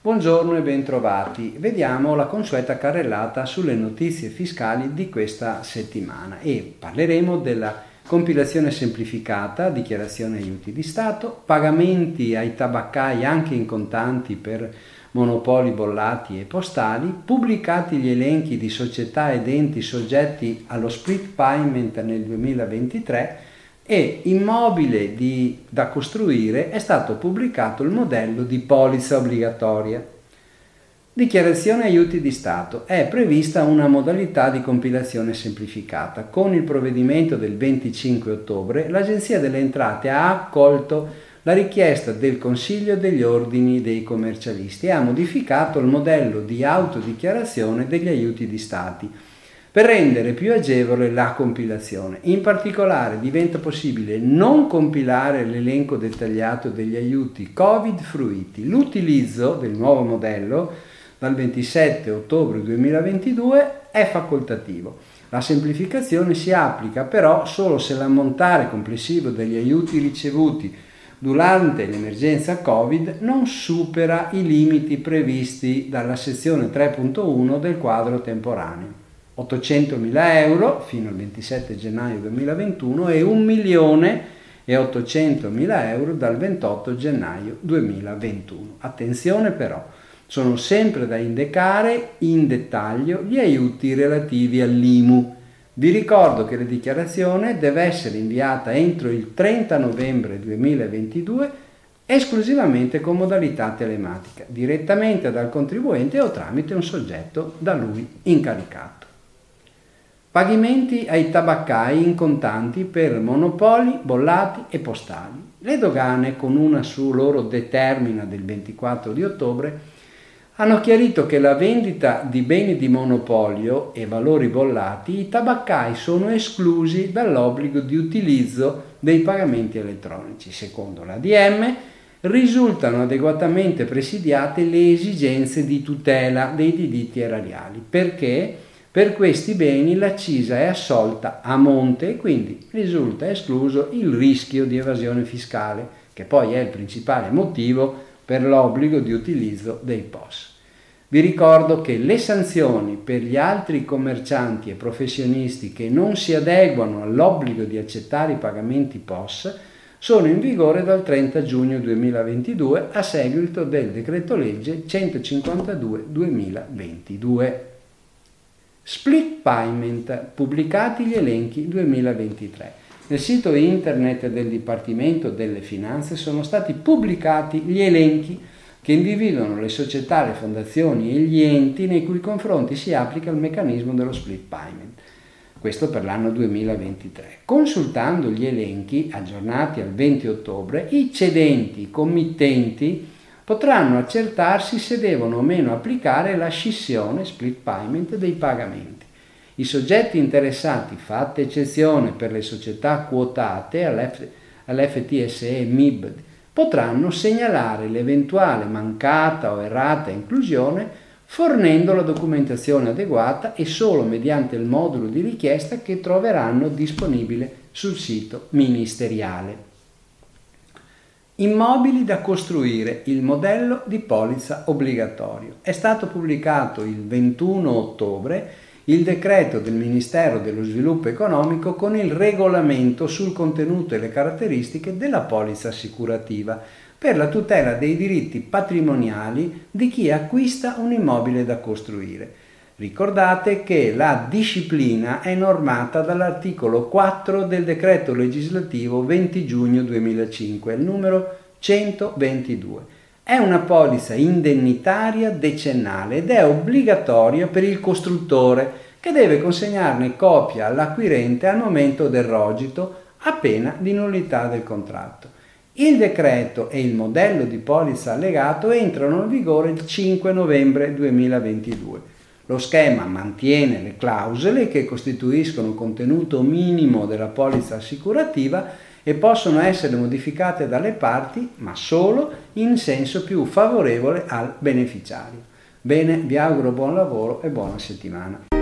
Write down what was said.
Buongiorno e bentrovati. Vediamo la consueta carrellata sulle notizie fiscali di questa settimana e parleremo della compilazione semplificata, dichiarazione aiuti di Stato, pagamenti ai tabaccai anche in contanti per monopoli bollati e postali, pubblicati gli elenchi di società ed enti soggetti allo split payment nel 2023 e immobile di, da costruire è stato pubblicato il modello di polizza obbligatoria. Dichiarazione aiuti di Stato. È prevista una modalità di compilazione semplificata. Con il provvedimento del 25 ottobre l'Agenzia delle Entrate ha accolto la richiesta del Consiglio degli Ordini dei Commercialisti e ha modificato il modello di autodichiarazione degli aiuti di Stati per rendere più agevole la compilazione. In particolare diventa possibile non compilare l'elenco dettagliato degli aiuti Covid fruiti. L'utilizzo del nuovo modello dal 27 ottobre 2022 è facoltativo. La semplificazione si applica però solo se l'ammontare complessivo degli aiuti ricevuti durante l'emergenza Covid non supera i limiti previsti dalla sezione 3.1 del quadro temporaneo. 800.000 euro fino al 27 gennaio 2021 e 1 milione e 800.000 euro dal 28 gennaio 2021. Attenzione però, sono sempre da indicare in dettaglio gli aiuti relativi all'IMU. Vi ricordo che la dichiarazione deve essere inviata entro il 30 novembre 2022 esclusivamente con modalità telematica, direttamente dal contribuente o tramite un soggetto da lui incaricato. Pagamenti ai tabaccai in contanti per monopoli, bollati e postali. Le dogane, con una su loro determina del 24 di ottobre, hanno chiarito che la vendita di beni di monopolio e valori bollati, i tabaccai sono esclusi dall'obbligo di utilizzo dei pagamenti elettronici. Secondo l'ADM risultano adeguatamente presidiate le esigenze di tutela dei diritti erariali perché per questi beni l'accisa è assolta a monte e quindi risulta escluso il rischio di evasione fiscale, che poi è il principale motivo per l'obbligo di utilizzo dei POS. Vi ricordo che le sanzioni per gli altri commercianti e professionisti che non si adeguano all'obbligo di accettare i pagamenti POS sono in vigore dal 30 giugno 2022 a seguito del decreto legge 152-2022. Split Payment, pubblicati gli elenchi 2023. Nel sito internet del Dipartimento delle Finanze sono stati pubblicati gli elenchi che individuano le società, le fondazioni e gli enti nei cui confronti si applica il meccanismo dello split payment. Questo per l'anno 2023. Consultando gli elenchi aggiornati al 20 ottobre, i cedenti, i committenti potranno accertarsi se devono o meno applicare la scissione split payment dei pagamenti. I soggetti interessati, fatta eccezione per le società quotate all'FTSE MIB, potranno segnalare l'eventuale mancata o errata inclusione fornendo la documentazione adeguata e solo mediante il modulo di richiesta che troveranno disponibile sul sito ministeriale. Immobili da costruire, il modello di polizza obbligatorio. È stato pubblicato il 21 ottobre il decreto del Ministero dello Sviluppo Economico con il regolamento sul contenuto e le caratteristiche della polizza assicurativa per la tutela dei diritti patrimoniali di chi acquista un immobile da costruire. Ricordate che la disciplina è normata dall'articolo 4 del decreto legislativo 20 giugno 2005, il numero 122 è una polizza indennitaria decennale ed è obbligatoria per il costruttore che deve consegnarne copia all'acquirente al momento del rogito a pena di nullità del contratto. Il decreto e il modello di polizza allegato entrano in vigore il 5 novembre 2022. Lo schema mantiene le clausole che costituiscono contenuto minimo della polizza assicurativa e possono essere modificate dalle parti, ma solo in senso più favorevole al beneficiario. Bene, vi auguro buon lavoro e buona settimana.